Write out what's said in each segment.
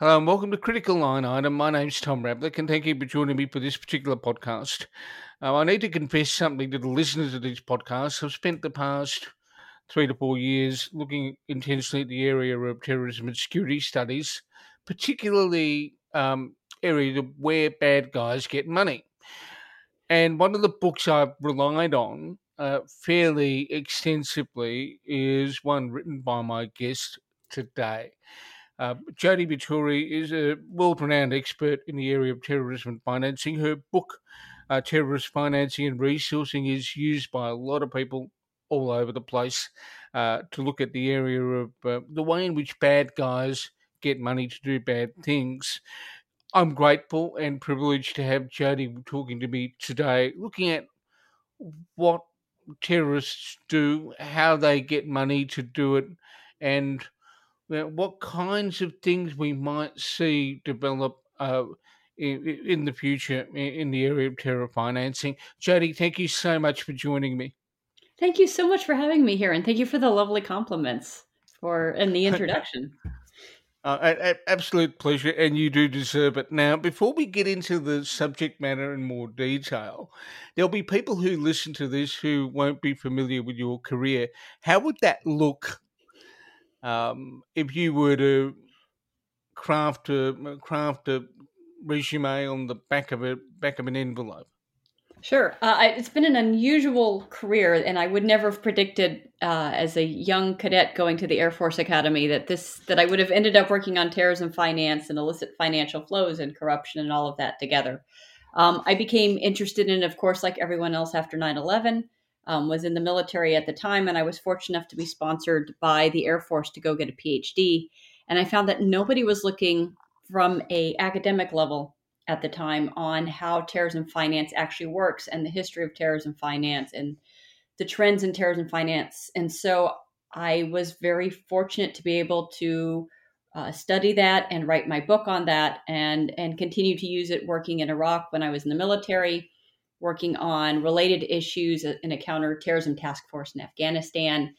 Hello and welcome to Critical Line Item. My name's Tom Ravlic and thank you for joining me for this particular podcast. Uh, I need to confess something to the listeners of this podcast. I've spent the past three to four years looking intensely at the area of terrorism and security studies, particularly um, areas of where bad guys get money. And one of the books I've relied on uh, fairly extensively is one written by my guest today. Uh, Jodi Vittori is a world renowned expert in the area of terrorism and financing. Her book, uh, Terrorist Financing and Resourcing, is used by a lot of people all over the place uh, to look at the area of uh, the way in which bad guys get money to do bad things. I'm grateful and privileged to have Jodi talking to me today, looking at what terrorists do, how they get money to do it, and what kinds of things we might see develop uh, in, in, the future in the area of terror financing. Jodi, thank you so much for joining me. Thank you so much for having me here, and thank you for the lovely compliments for and the introduction. Uh, absolute pleasure, and you do deserve it. Now, before we get into the subject matter in more detail, there'll be people who listen to this who won't be familiar with your career. How would that look um, if you were to craft a craft a resume on the back of a back of an envelope? Sure. Uh, it's been an unusual career, and I would never have predicted uh, as a young cadet going to the Air Force Academy that this that I would have ended up working on terrorism finance and illicit financial flows and corruption and all of that together. Um, I became interested in, of course, like everyone else after 9 11, um, was in the military at the time, and I was fortunate enough to be sponsored by the Air Force to go get a PhD. And I found that nobody was looking from a academic level at the time on how terrorism finance actually works and the history of terrorism finance and the trends in terrorism finance. And so I was very fortunate to be able to uh, study that and write my book on that and and continue to use it working in Iraq when I was in the military, working on related issues uh, in a counterterrorism task force in Afghanistan.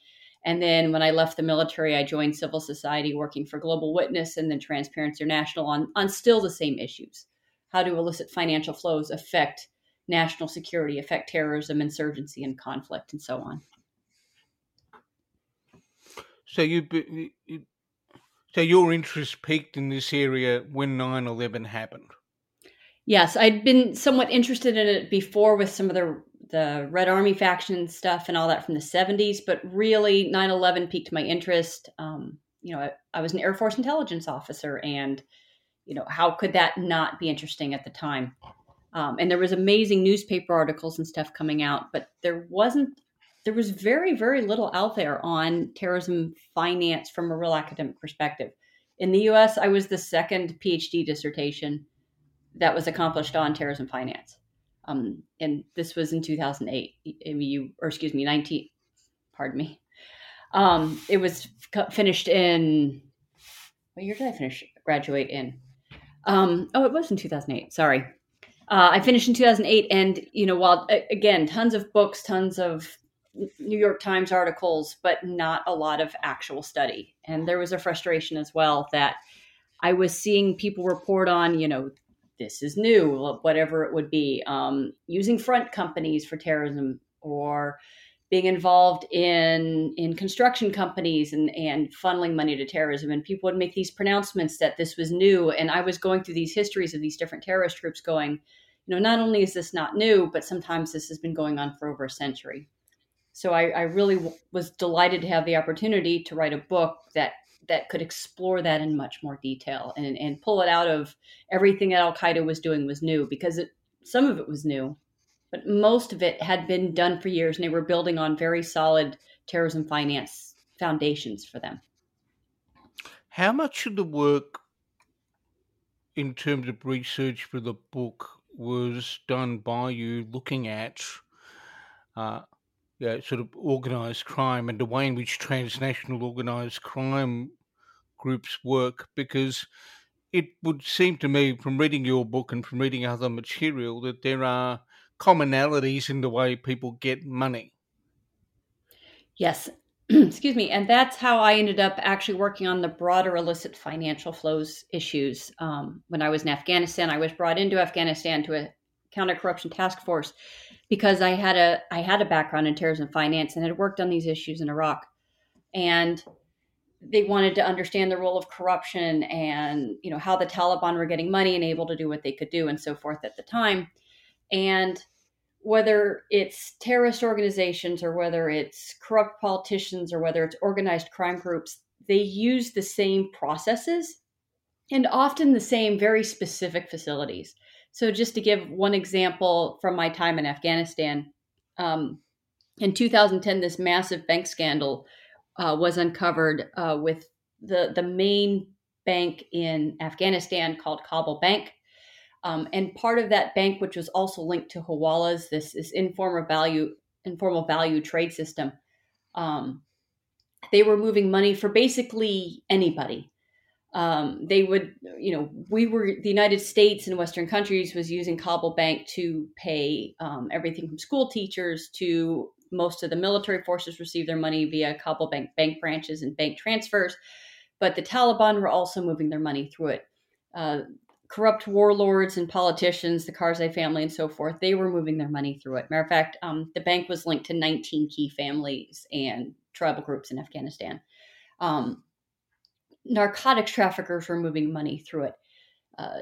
And then when I left the military, I joined civil society working for Global Witness and then Transparency International on, on still the same issues how do illicit financial flows affect national security, affect terrorism, insurgency, and conflict, and so on. So you, so your interest peaked in this area when 9-11 happened. Yes, I'd been somewhat interested in it before with some of the the Red Army faction stuff and all that from the 70s, but really 9/11 piqued my interest. Um, you know, I, I was an Air Force intelligence officer, and you know, how could that not be interesting at the time? Um, and there was amazing newspaper articles and stuff coming out, but there wasn't. There was very, very little out there on terrorism finance from a real academic perspective. In the U.S., I was the second PhD dissertation that was accomplished on terrorism finance, um, and this was in 2008. You, or excuse me, 19. Pardon me. Um, it was finished in. What year did I finish? Graduate in um, oh, it was in 2008. Sorry. Uh, I finished in 2008. And, you know, while, again, tons of books, tons of New York Times articles, but not a lot of actual study. And there was a frustration as well that I was seeing people report on, you know, this is new, whatever it would be, um, using front companies for terrorism or being involved in in construction companies and and funneling money to terrorism. And people would make these pronouncements that this was new. And i was going through these histories of these different terrorist groups going you know not only is this not new but sometimes this has been going on for over a century. So i, I really w- was delighted to have the opportunity to write a book that that could explore that in much more detail and, and pull it out of everything that al qaeda was doing was new because it, some of it was new but most of it had been done for years and they were building on very solid terrorism finance foundations for them. How much of the work in terms of research for the book was done by you looking at uh, yeah, sort of organized crime and the way in which transnational organized crime groups work? Because it would seem to me from reading your book and from reading other material that there are commonalities in the way people get money. Yes. excuse me, and that's how I ended up actually working on the broader illicit financial flows issues. Um, when I was in Afghanistan, I was brought into Afghanistan to a counter corruption task force because I had a I had a background in terrorism finance and had worked on these issues in Iraq, and they wanted to understand the role of corruption and you know how the Taliban were getting money and able to do what they could do and so forth at the time, and whether it's terrorist organizations or whether it's corrupt politicians or whether it's organized crime groups, they use the same processes and often the same very specific facilities. So, just to give one example from my time in Afghanistan, um, in 2010, this massive bank scandal uh, was uncovered uh, with the the main bank in Afghanistan called Kabul Bank. Um, and part of that bank, which was also linked to Hawalas, this, this informal value informal value trade system, um, they were moving money for basically anybody. Um, they would, you know, we were the United States and Western countries was using Kabul Bank to pay um, everything from school teachers to most of the military forces receive their money via Kabul Bank bank branches and bank transfers, but the Taliban were also moving their money through it. Uh, corrupt warlords and politicians, the Karzai family, and so forth, they were moving their money through it. Matter of fact, um, the bank was linked to 19 key families and tribal groups in Afghanistan. Um, narcotics traffickers were moving money through it. Uh,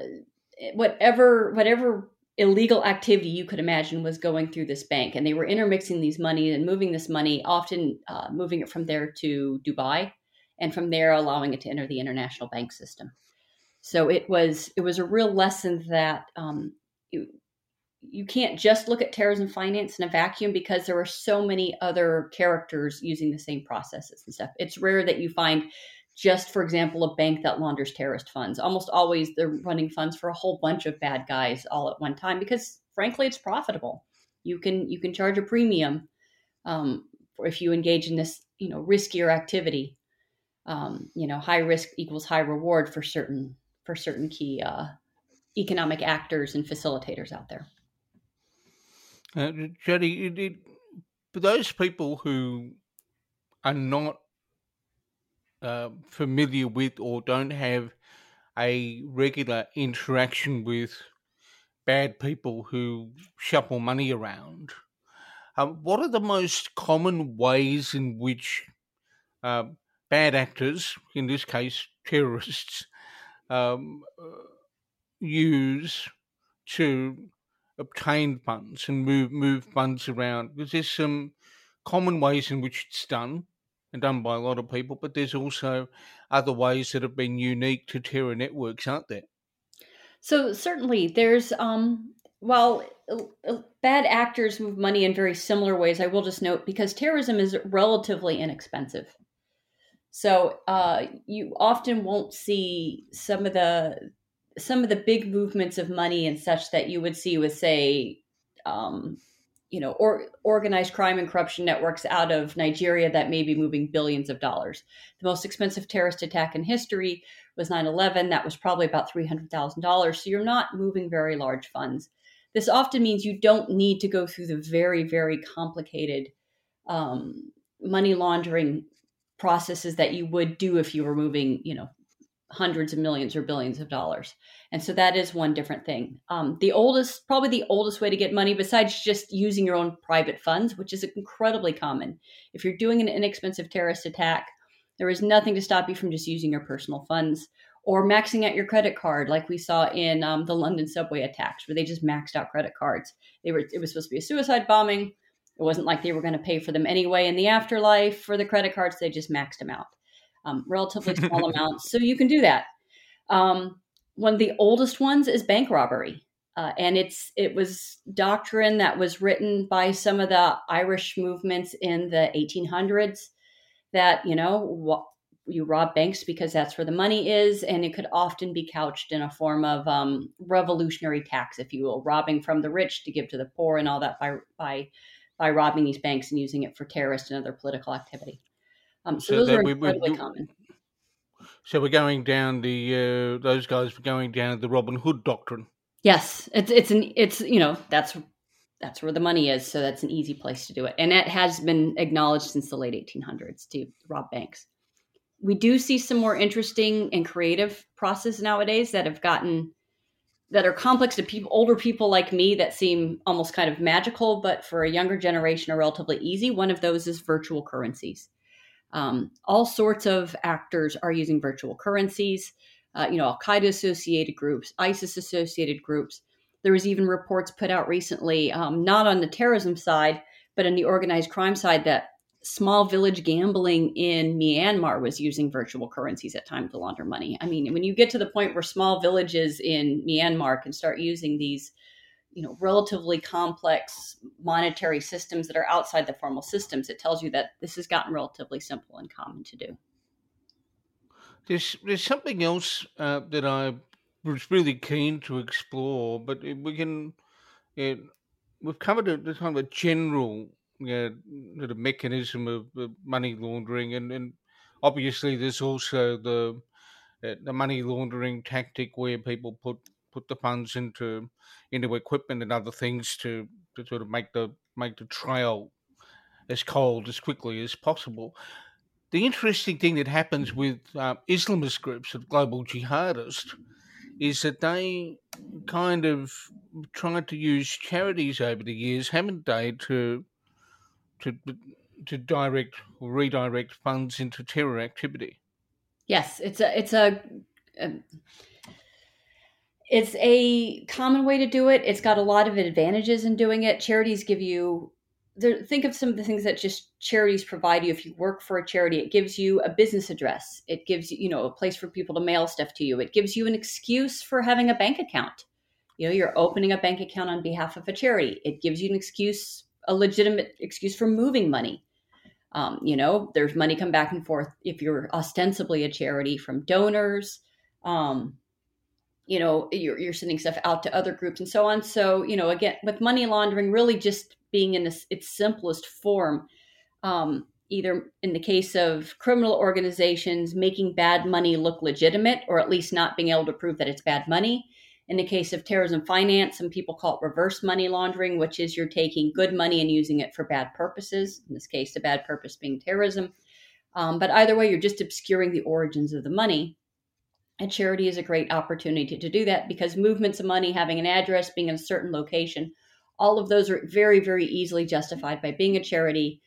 whatever, whatever illegal activity you could imagine was going through this bank, and they were intermixing these money and moving this money, often uh, moving it from there to Dubai, and from there allowing it to enter the international bank system. So it was it was a real lesson that um, you, you can't just look at terrorism finance in a vacuum because there are so many other characters using the same processes and stuff. It's rare that you find just, for example, a bank that launders terrorist funds. Almost always they're running funds for a whole bunch of bad guys all at one time because, frankly, it's profitable. You can you can charge a premium um, if you engage in this you know riskier activity. Um, you know, high risk equals high reward for certain for certain key uh, economic actors and facilitators out there. Uh, Jodi, it, it, those people who are not uh, familiar with or don't have a regular interaction with bad people who shuffle money around, um, what are the most common ways in which uh, bad actors, in this case terrorists, um, use to obtain funds and move move funds around. Because there's some common ways in which it's done and done by a lot of people, but there's also other ways that have been unique to terror networks, aren't there? So certainly, there's um, while bad actors move money in very similar ways. I will just note because terrorism is relatively inexpensive. So uh, you often won't see some of the some of the big movements of money and such that you would see with, say, um, you know, or organized crime and corruption networks out of Nigeria that may be moving billions of dollars. The most expensive terrorist attack in history was 9/11. That was probably about three hundred thousand dollars. So you're not moving very large funds. This often means you don't need to go through the very, very complicated um, money laundering processes that you would do if you were moving, you know, hundreds of millions or billions of dollars. And so that is one different thing. Um, the oldest, probably the oldest way to get money, besides just using your own private funds, which is incredibly common. If you're doing an inexpensive terrorist attack, there is nothing to stop you from just using your personal funds or maxing out your credit card, like we saw in um, the London subway attacks, where they just maxed out credit cards. They were it was supposed to be a suicide bombing. It wasn't like they were going to pay for them anyway in the afterlife for the credit cards. They just maxed them out, um, relatively small amounts. So you can do that. Um, one of the oldest ones is bank robbery. Uh, and it's it was doctrine that was written by some of the Irish movements in the 1800s that you know you rob banks because that's where the money is, and it could often be couched in a form of um, revolutionary tax, if you will, robbing from the rich to give to the poor, and all that by by by robbing these banks and using it for terrorist and other political activity. Um, so, so, those are we, incredibly we, common. So we're going down the uh, those guys were going down the Robin Hood doctrine. Yes, it's it's an it's you know that's that's where the money is. So that's an easy place to do it. And it has been acknowledged since the late 1800s to rob banks. We do see some more interesting and creative processes nowadays that have gotten that are complex to people older people like me that seem almost kind of magical, but for a younger generation are relatively easy. One of those is virtual currencies. Um, all sorts of actors are using virtual currencies. Uh, you know, Al Qaeda associated groups, ISIS associated groups there was even reports put out recently, um, not on the terrorism side, but on the organized crime side, that small village gambling in Myanmar was using virtual currencies at times to launder money. I mean, when you get to the point where small villages in Myanmar can start using these, you know, relatively complex monetary systems that are outside the formal systems, it tells you that this has gotten relatively simple and common to do. There's there's something else uh, that I was really keen to explore, but we can. We've covered a, the kind of a general sort of mechanism of, of money laundering, and, and obviously there's also the uh, the money laundering tactic where people put put the funds into into equipment and other things to, to sort of make the make the trail as cold as quickly as possible. The interesting thing that happens with uh, Islamist groups, of global jihadists, is that they kind of tried to use charities over the years, haven't they, to to to direct or redirect funds into terror activity. Yes, it's a it's a, a it's a common way to do it. It's got a lot of advantages in doing it. Charities give you think of some of the things that just charities provide you. If you work for a charity it gives you a business address. It gives you you know a place for people to mail stuff to you. It gives you an excuse for having a bank account. You know you're opening a bank account on behalf of a charity. It gives you an excuse a legitimate excuse for moving money. Um, you know there's money come back and forth if you're ostensibly a charity from donors. Um, you know you're, you're sending stuff out to other groups and so on so you know again with money laundering really just being in this, its simplest form. Um, either in the case of criminal organizations, making bad money look legitimate, or at least not being able to prove that it's bad money. In the case of terrorism finance, some people call it reverse money laundering, which is you're taking good money and using it for bad purposes. In this case, the bad purpose being terrorism. Um, but either way, you're just obscuring the origins of the money. A charity is a great opportunity to, do that because movements of money, having an address, being in a certain location, all of those are very, very easily justified by being a charity.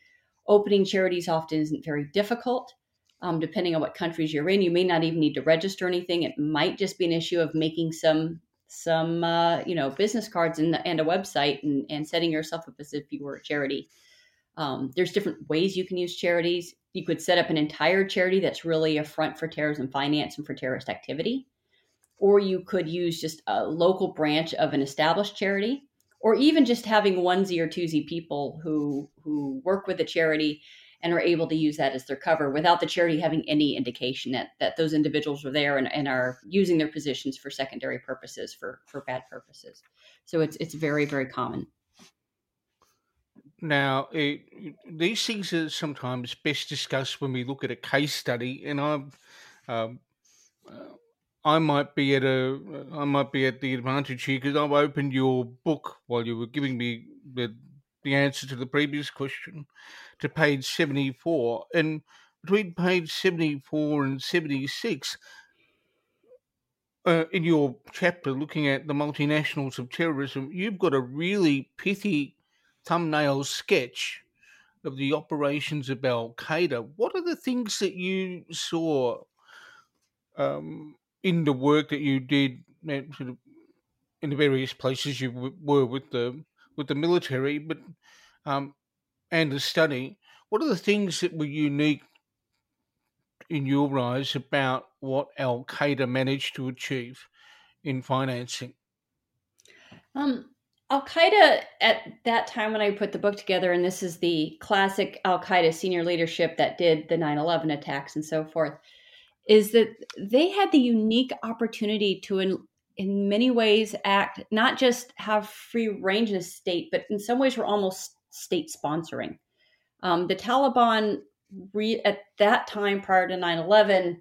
Opening charities often isn't very difficult. Um, depending on what countries you're in, you may not even need to register anything. It might just be an issue of making some some uh, you know business cards and, and a website and, and setting yourself up as if you were a charity. Um, there's different ways you can use charities. You could set up an entire charity that's really a front for terrorism finance and for terrorist activity, or you could use just a local branch of an established charity or even just having onesie or twosie people who who work with the charity and are able to use that as their cover without the charity having any indication that that those individuals are there and, and are using their positions for secondary purposes for for bad purposes. So it's it's very very common now it, these things are sometimes best discussed when we look at a case study and i've um, uh, I might be at a I might be at the advantage here because I've opened your book while you were giving me the the answer to the previous question to page seventy four, and between page seventy four and seventy six. Uh, in your chapter looking at the multinationals of terrorism, you've got a really pithy thumbnail sketch of the operations of Al Qaeda. What are the things that you saw um, in the work that you did in the various places you were with the with the military, but um, and the study, what are the things that were unique in your eyes about what Al Qaeda managed to achieve in financing? Um, Al Qaeda at that time when I put the book together, and this is the classic Al Qaeda senior leadership that did the 9 11 attacks and so forth is that they had the unique opportunity to in, in many ways act not just have free range as state but in some ways were almost state sponsoring. Um, the taliban re, at that time prior to 9-11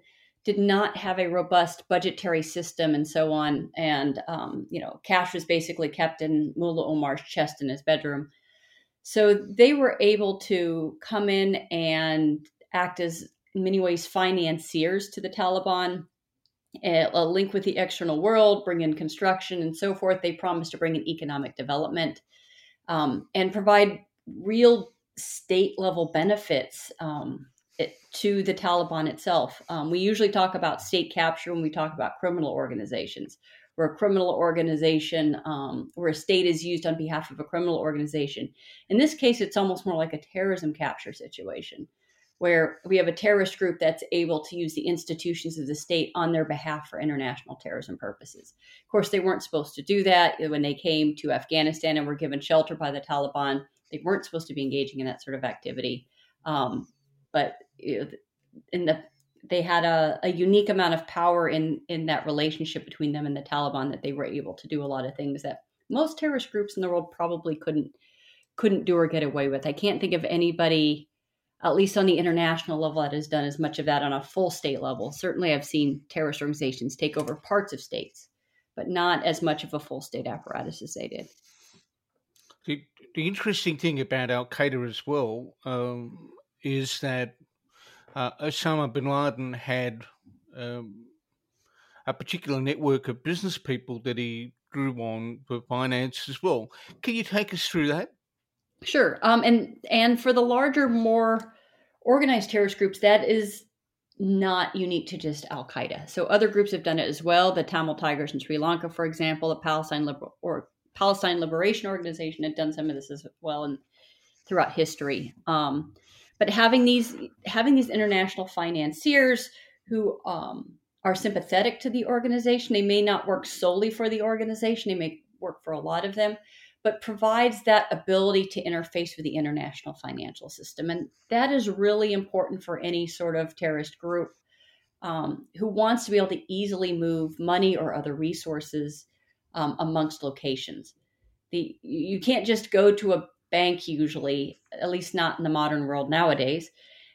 did not have a robust budgetary system and so on. And, um, you know, cash was basically kept in Mullah Omar's chest in his bedroom. So they were able to come in and act as, in many ways, financiers to the Taliban, a link with the external world, bring in construction and so forth. They promised to bring in economic development um, and provide real state level benefits um, to the Taliban itself. Um, we usually talk about state capture when we talk about criminal organizations, where a criminal organization, um, where a state is used on behalf of a criminal organization. In this case, it's almost more like a terrorism capture situation, where we have a terrorist group that's able to use the institutions of the state on their behalf for international terrorism purposes. Of course, they weren't supposed to do that when they came to Afghanistan and were given shelter by the Taliban. They weren't supposed to be engaging in that sort of activity. Um, but in the they had a, a unique amount of power in in that relationship between them and the Taliban that they were able to do a lot of things that most terrorist groups in the world probably couldn't couldn't do or get away with. I can't think of anybody, at least on the international level, that has done as much of that on a full state level. Certainly, I've seen terrorist organizations take over parts of states, but not as much of a full state apparatus as they did. The, the interesting thing about Al Qaeda as well um, is that uh, Osama bin Laden had um, a particular network of business people that he drew on for finance as well. Can you take us through that? Sure. Um, and and for the larger, more organized terrorist groups, that is not unique to just Al Qaeda. So other groups have done it as well. The Tamil Tigers in Sri Lanka, for example, the Palestine or Palestine Liberation Organization had done some of this as well, and throughout history. Um, but having these having these international financiers who um, are sympathetic to the organization, they may not work solely for the organization, they may work for a lot of them, but provides that ability to interface with the international financial system. And that is really important for any sort of terrorist group um, who wants to be able to easily move money or other resources um, amongst locations. The, you can't just go to a bank usually, at least not in the modern world nowadays,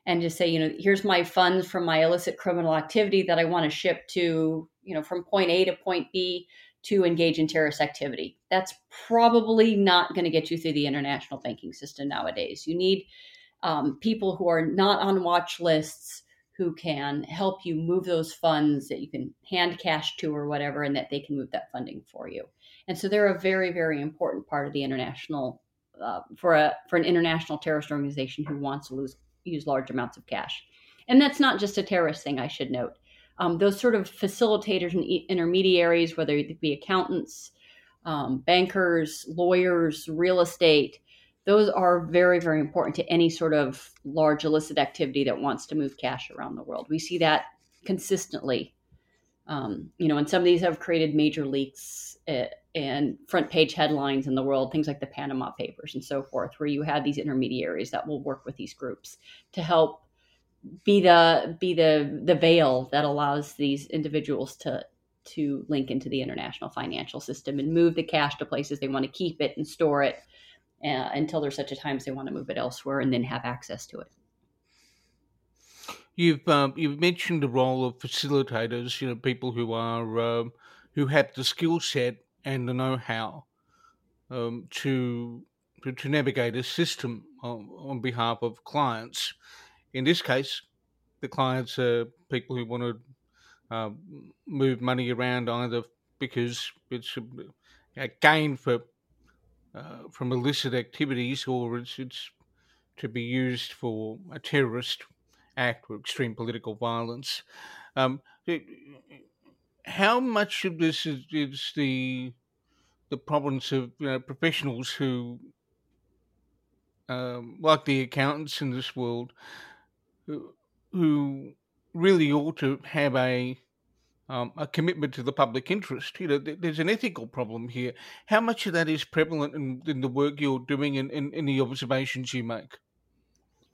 and just say, you know, here's my funds from my illicit criminal activity that I want to ship to, you know, from point A to point B to engage in terrorist activity. That's probably not going to get you through the international banking system nowadays. You need um, people who are not on watch lists who can help you move those funds that you can hand cash to or whatever, and that they can move that funding for you. And so they're a very, very important part of the international uh, for a for an international terrorist organization who wants to lose, use large amounts of cash. And that's not just a terrorist thing, I should note. Um, those sort of facilitators and intermediaries, whether it be accountants, um, bankers, lawyers, real estate, those are very, very important to any sort of large illicit activity that wants to move cash around the world. We see that consistently. Um, you know, and some of these have created major leaks. And front page headlines in the world, things like the Panama Papers and so forth, where you have these intermediaries that will work with these groups to help be the be the the veil that allows these individuals to to link into the international financial system and move the cash to places they want to keep it and store it uh, until there's such a time as they want to move it elsewhere and then have access to it. You've um, you've mentioned the role of facilitators, you know, people who are um, who have the skill set and the know-how um, to, to, to navigate a system on, on, behalf of clients. In this case, the clients are people who want to uh, move money around either because it's a, a gain for uh, from illicit activities or it's, it's to be used for a terrorist act or extreme political violence. Um, how much of this is, is the the province of you know, professionals who, um, like the accountants in this world, who, who really ought to have a um, a commitment to the public interest. You know, there's an ethical problem here. How much of that is prevalent in, in the work you're doing and in, in, the observations you make?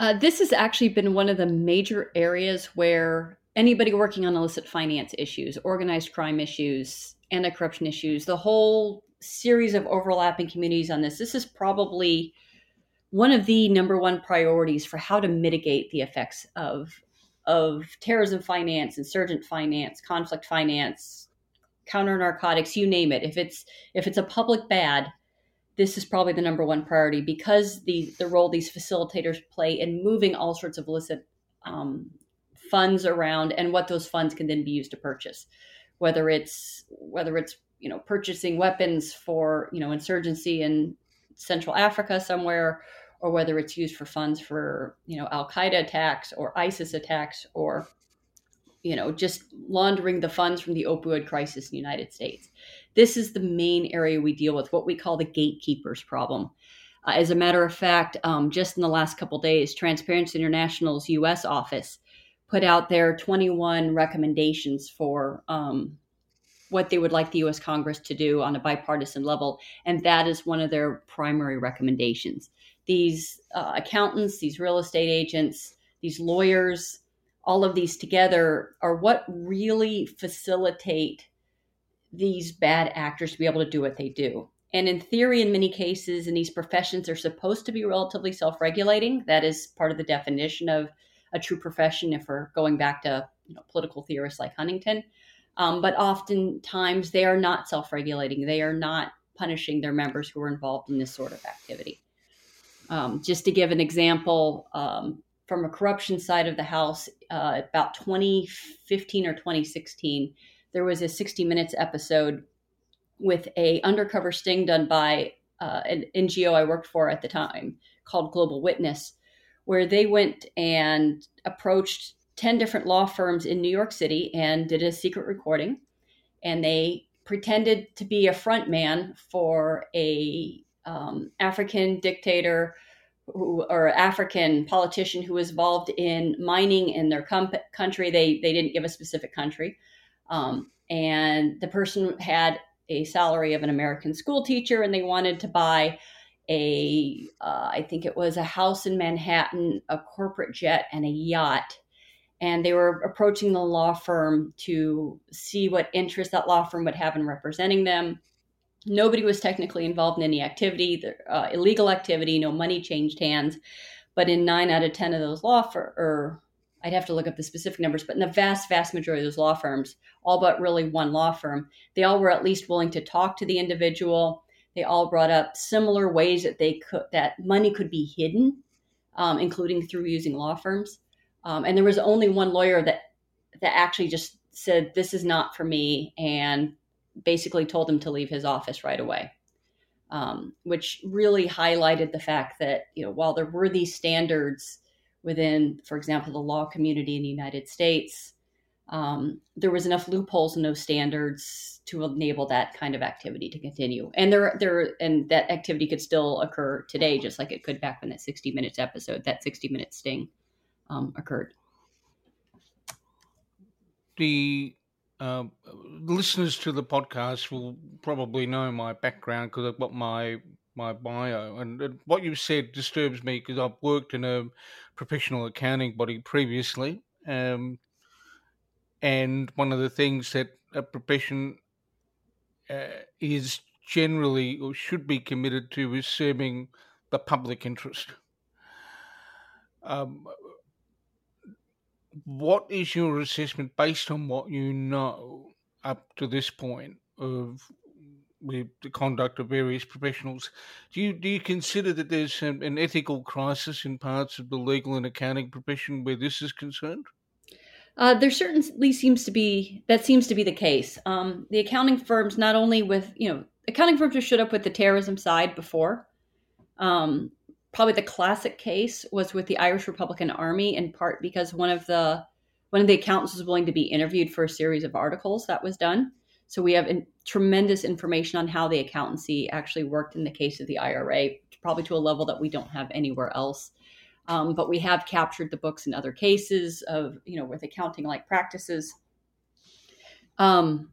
Uh, this has actually been one of the major areas where anybody working on illicit finance issues, organized crime issues, anti corruption issues, the whole series of overlapping communities on this, this is probably one of the number one priorities for how to mitigate the effects of of terrorism finance, insurgent finance, conflict finance, counter narcotics, you name it. If it's if it's a public bad, this is probably the number one priority because the the role these facilitators play in moving all sorts of illicit um, funds around and what those funds can then be used to purchase, whether it's whether it's you know purchasing weapons for you know insurgency in Central Africa somewhere, or whether it's used for funds for you know Al Qaeda attacks or ISIS attacks or you know, just laundering the funds from the opioid crisis in the United States. This is the main area we deal with, what we call the gatekeepers problem. Uh, as a matter of fact, um, just in the last couple days, Transparency International's U.S. office put out their 21 recommendations for um, what they would like the U.S. Congress to do on a bipartisan level, and that is one of their primary recommendations. These uh, accountants, these real estate agents, these lawyers, all of these together are what really facilitate these bad actors to be able to do what they do. And in theory, in many cases, in these professions, they're supposed to be relatively self regulating. That is part of the definition of a true profession if we're going back to you know, political theorists like Huntington. Um, but oftentimes they are not self regulating, they are not punishing their members who are involved in this sort of activity. Um, just to give an example, um, from a corruption side of the house, uh, about 2015 or 2016, there was a 60 Minutes episode with a undercover sting done by uh, an NGO I worked for at the time called Global Witness, where they went and approached 10 different law firms in New York City and did a secret recording. And they pretended to be a front man for a um, African dictator who, or African politician who was involved in mining in their country. They they didn't give a specific country, um, and the person had a salary of an American school teacher, and they wanted to buy a uh, I think it was a house in Manhattan, a corporate jet, and a yacht. And they were approaching the law firm to see what interest that law firm would have in representing them. Nobody was technically involved in any activity, uh, illegal activity. No money changed hands. But in nine out of ten of those law firms, or I'd have to look up the specific numbers, but in the vast, vast majority of those law firms, all but really one law firm, they all were at least willing to talk to the individual. They all brought up similar ways that they could that money could be hidden, um, including through using law firms. Um, and there was only one lawyer that that actually just said, "This is not for me," and basically told him to leave his office right away. Um, which really highlighted the fact that you know while there were these standards within, for example, the law community in the United States, um, there was enough loopholes in those standards to enable that kind of activity to continue. And there, there, and that activity could still occur today, just like it could back when that 60 minutes episode, that 60 minute sting um, occurred. The uh, listeners to the podcast will probably know my background because I've got my my bio, and, and what you've said disturbs me because I've worked in a professional accounting body previously, um, and one of the things that a profession uh, is generally or should be committed to is serving the public interest. Um, what is your assessment based on what you know up to this point of the conduct of various professionals? Do you do you consider that there's an, an ethical crisis in parts of the legal and accounting profession where this is concerned? Uh, there certainly seems to be that seems to be the case. Um, the accounting firms, not only with you know, accounting firms have showed up with the terrorism side before. Um, probably the classic case was with the Irish Republican Army, in part because one of the one of the accountants was willing to be interviewed for a series of articles that was done. So we have in, tremendous information on how the accountancy actually worked in the case of the IRA, probably to a level that we don't have anywhere else. Um, but we have captured the books in other cases of you know with accounting like practices. Um,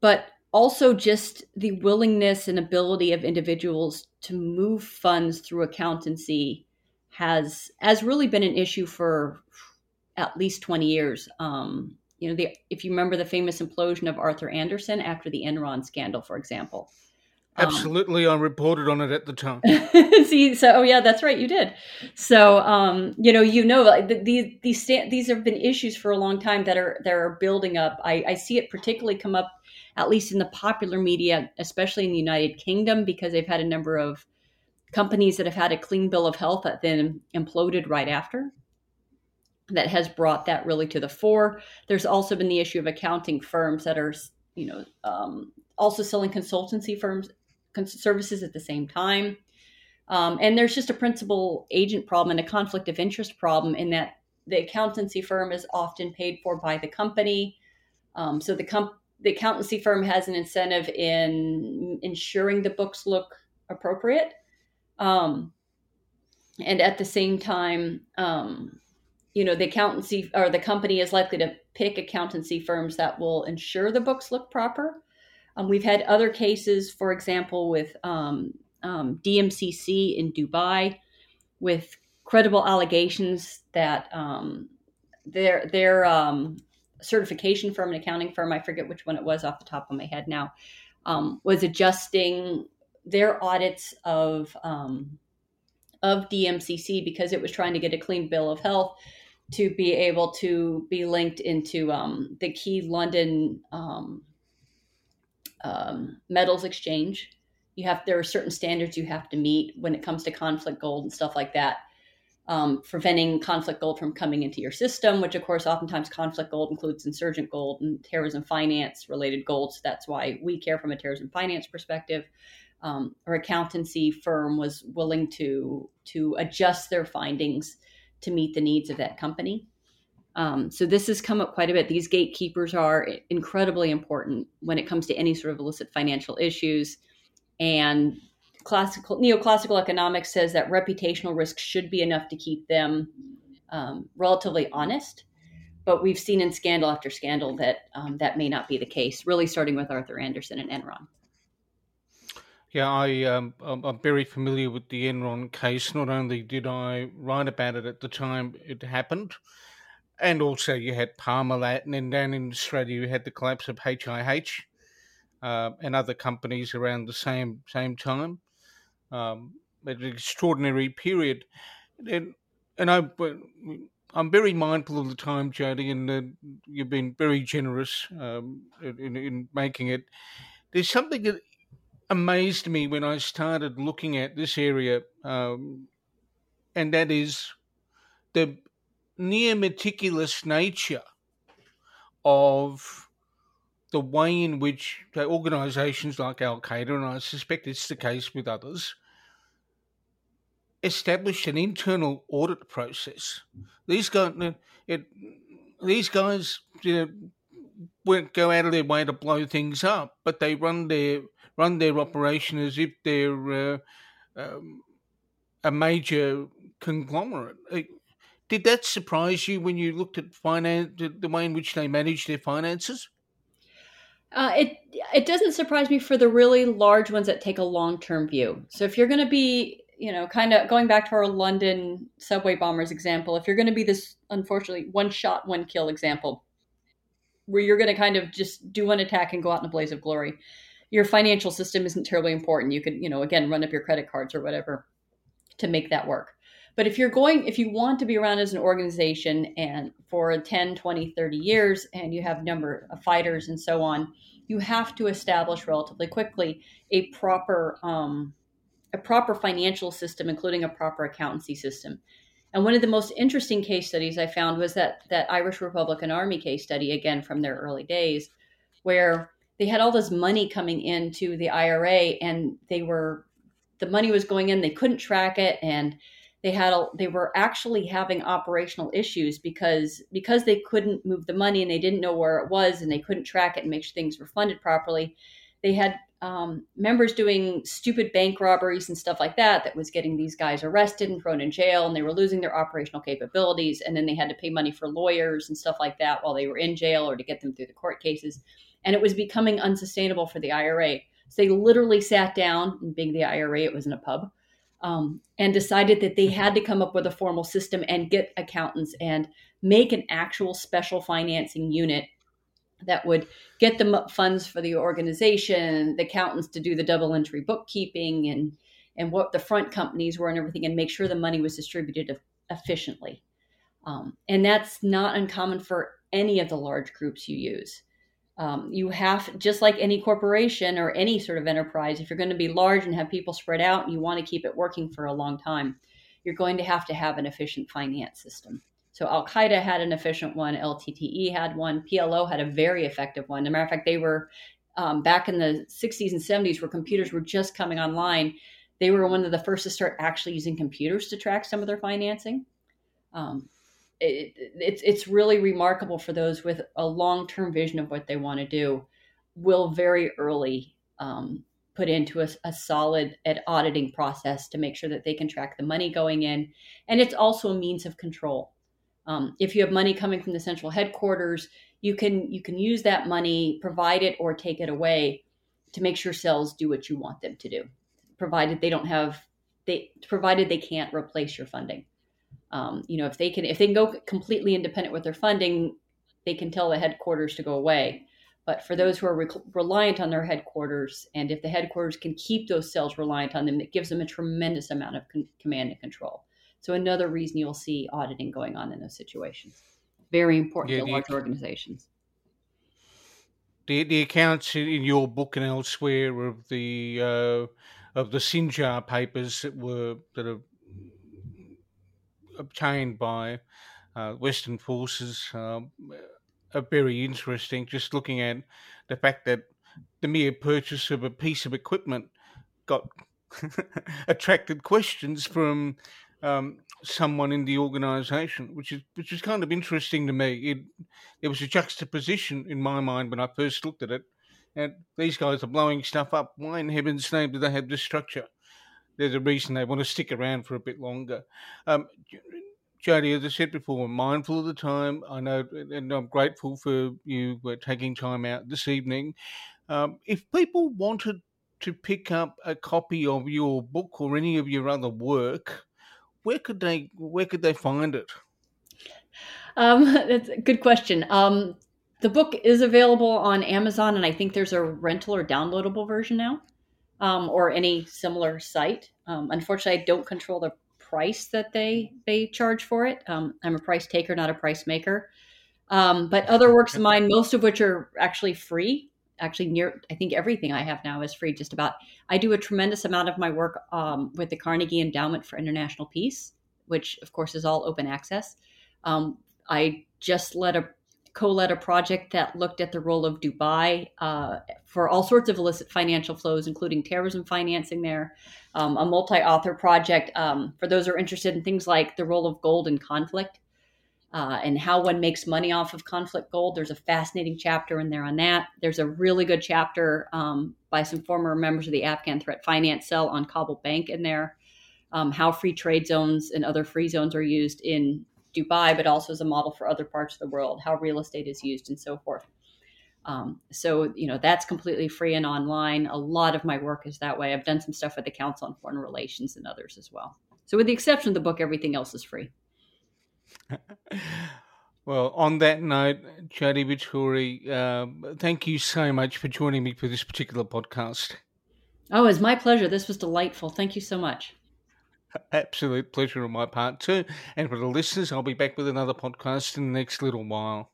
but also just the willingness and ability of individuals to move funds through accountancy has has really been an issue for at least 20 years um, you know the, if you remember the famous implosion of arthur andersen after the enron scandal for example Absolutely, um, I reported on it at the time. see, so oh yeah, that's right, you did. So um, you know, you know, like, these these these have been issues for a long time that are that are building up. I, I see it particularly come up, at least in the popular media, especially in the United Kingdom, because they've had a number of companies that have had a clean bill of health that then imploded right after. That has brought that really to the fore. There's also been the issue of accounting firms that are, you know, um, also selling consultancy firms services at the same time. Um, and there's just a principal agent problem and a conflict of interest problem in that the accountancy firm is often paid for by the company. Um, so the, comp- the accountancy firm has an incentive in ensuring the books look appropriate. Um, and at the same time, um, you know, the accountancy or the company is likely to pick accountancy firms that will ensure the books look proper. Um, we've had other cases, for example, with um, um, DMCC in Dubai, with credible allegations that um, their their um, certification firm, an accounting firm, I forget which one it was off the top of my head now, um, was adjusting their audits of of DMCC because it was trying to get a clean bill of health to be able to be linked into the key London um, metals exchange. You have there are certain standards you have to meet when it comes to conflict gold and stuff like that. Um, preventing conflict gold from coming into your system, which of course oftentimes conflict gold includes insurgent gold and terrorism finance related gold. So that's why we care from a terrorism finance perspective. Um, our accountancy firm was willing to to adjust their findings to meet the needs of that company. Um, so this has come up quite a bit. These gatekeepers are incredibly important when it comes to any sort of illicit financial issues. And classical neoclassical economics says that reputational risk should be enough to keep them um, relatively honest. But we've seen in scandal after scandal that um, that may not be the case. Really, starting with Arthur Andersen and Enron. Yeah, I um, I'm very familiar with the Enron case. Not only did I write about it at the time it happened, and also you had Parmalat, and then down in Australia you had the collapse of HIH uh, and other companies around the same same time. Um, an extraordinary period, and and I. I'm very mindful of the time, Jodi, and uh, you've been very generous um, in, in making it. There's something that amazed me when I started looking at this area, um, and that is the near meticulous nature of the way in which organizations like Al Qaeda, and I suspect it's the case with others, established an internal audit process. These guys, it, these guys, you know, won't go out of their way to blow things up, but they run their run their operation as if they're uh, um, a major conglomerate. Did that surprise you when you looked at finance, the way in which they manage their finances? Uh, it it doesn't surprise me for the really large ones that take a long term view. So if you're going to be, you know, kind of going back to our London subway bombers example, if you're going to be this unfortunately one shot one kill example, where you're going to kind of just do one attack and go out in a blaze of glory, your financial system isn't terribly important. You could, you know, again run up your credit cards or whatever to make that work. But if you're going, if you want to be around as an organization and for 10, 20, 30 years, and you have number of fighters and so on, you have to establish relatively quickly a proper, um, a proper financial system, including a proper accountancy system. And one of the most interesting case studies I found was that that Irish Republican Army case study, again from their early days, where they had all this money coming into the IRA, and they were the money was going in, they couldn't track it, and they had a, they were actually having operational issues because because they couldn't move the money and they didn't know where it was and they couldn't track it and make sure things were funded properly they had um, members doing stupid bank robberies and stuff like that that was getting these guys arrested and thrown in jail and they were losing their operational capabilities and then they had to pay money for lawyers and stuff like that while they were in jail or to get them through the court cases. And it was becoming unsustainable for the ira so they literally sat down and being the ira it was in a pub um, and decided that they had to come up with a formal system and get accountants and make an actual special financing unit that would get the funds for the organization, the accountants to do the double entry bookkeeping and and what the front companies were and everything, and make sure the money was distributed efficiently. Um, and that's not uncommon for any of the large groups you use. Um, you have, just like any corporation or any sort of enterprise, if you're going to be large and have people spread out and you want to keep it working for a long time, you're going to have to have an efficient finance system. So Al Qaeda had an efficient one, LTTE had one, PLO had a very effective one. As a matter of fact, they were um, back in the 60s and 70s where computers were just coming online. They were one of the first to start actually using computers to track some of their financing. Um, it, it's it's really remarkable for those with a long term vision of what they want to do. Will very early um, put into a, a solid auditing process to make sure that they can track the money going in, and it's also a means of control. Um, if you have money coming from the central headquarters, you can you can use that money, provide it or take it away to make sure cells do what you want them to do, provided they don't have they provided they can't replace your funding. Um, you know, if they can if they can go completely independent with their funding, they can tell the headquarters to go away. But for those who are re- reliant on their headquarters, and if the headquarters can keep those cells reliant on them, it gives them a tremendous amount of con- command and control. So another reason you'll see auditing going on in those situations. Very important yeah, to large organizations. The the accounts in your book and elsewhere of the uh, of the Sinjar papers that were that are obtained by uh, Western forces um, are very interesting. Just looking at the fact that the mere purchase of a piece of equipment got attracted questions from um, someone in the organisation, which is which is kind of interesting to me. It there was a juxtaposition in my mind when I first looked at it, and these guys are blowing stuff up. Why in heaven's name do they have this structure? There's a reason they want to stick around for a bit longer. Um, Jodi, as I said before, we're mindful of the time. I know, and I'm grateful for you taking time out this evening. Um, if people wanted to pick up a copy of your book or any of your other work, where could they where could they find it? Um, that's a good question. Um, the book is available on Amazon, and I think there's a rental or downloadable version now, um, or any similar site. Um, unfortunately, I don't control the price that they they charge for it. Um, I'm a price taker, not a price maker. Um, but other works of mine, most of which are actually free, actually near i think everything i have now is free just about i do a tremendous amount of my work um, with the carnegie endowment for international peace which of course is all open access um, i just led a co-led a project that looked at the role of dubai uh, for all sorts of illicit financial flows including terrorism financing there um, a multi-author project um, for those who are interested in things like the role of gold in conflict uh, and how one makes money off of conflict gold. There's a fascinating chapter in there on that. There's a really good chapter um, by some former members of the Afghan Threat Finance Cell on Kabul Bank in there, um, how free trade zones and other free zones are used in Dubai, but also as a model for other parts of the world, how real estate is used, and so forth. Um, so, you know, that's completely free and online. A lot of my work is that way. I've done some stuff with the Council on Foreign Relations and others as well. So, with the exception of the book, everything else is free. well, on that note, Jodi Vittori, uh, thank you so much for joining me for this particular podcast. Oh, it's my pleasure. This was delightful. Thank you so much. Absolute pleasure on my part too. And for the listeners, I'll be back with another podcast in the next little while.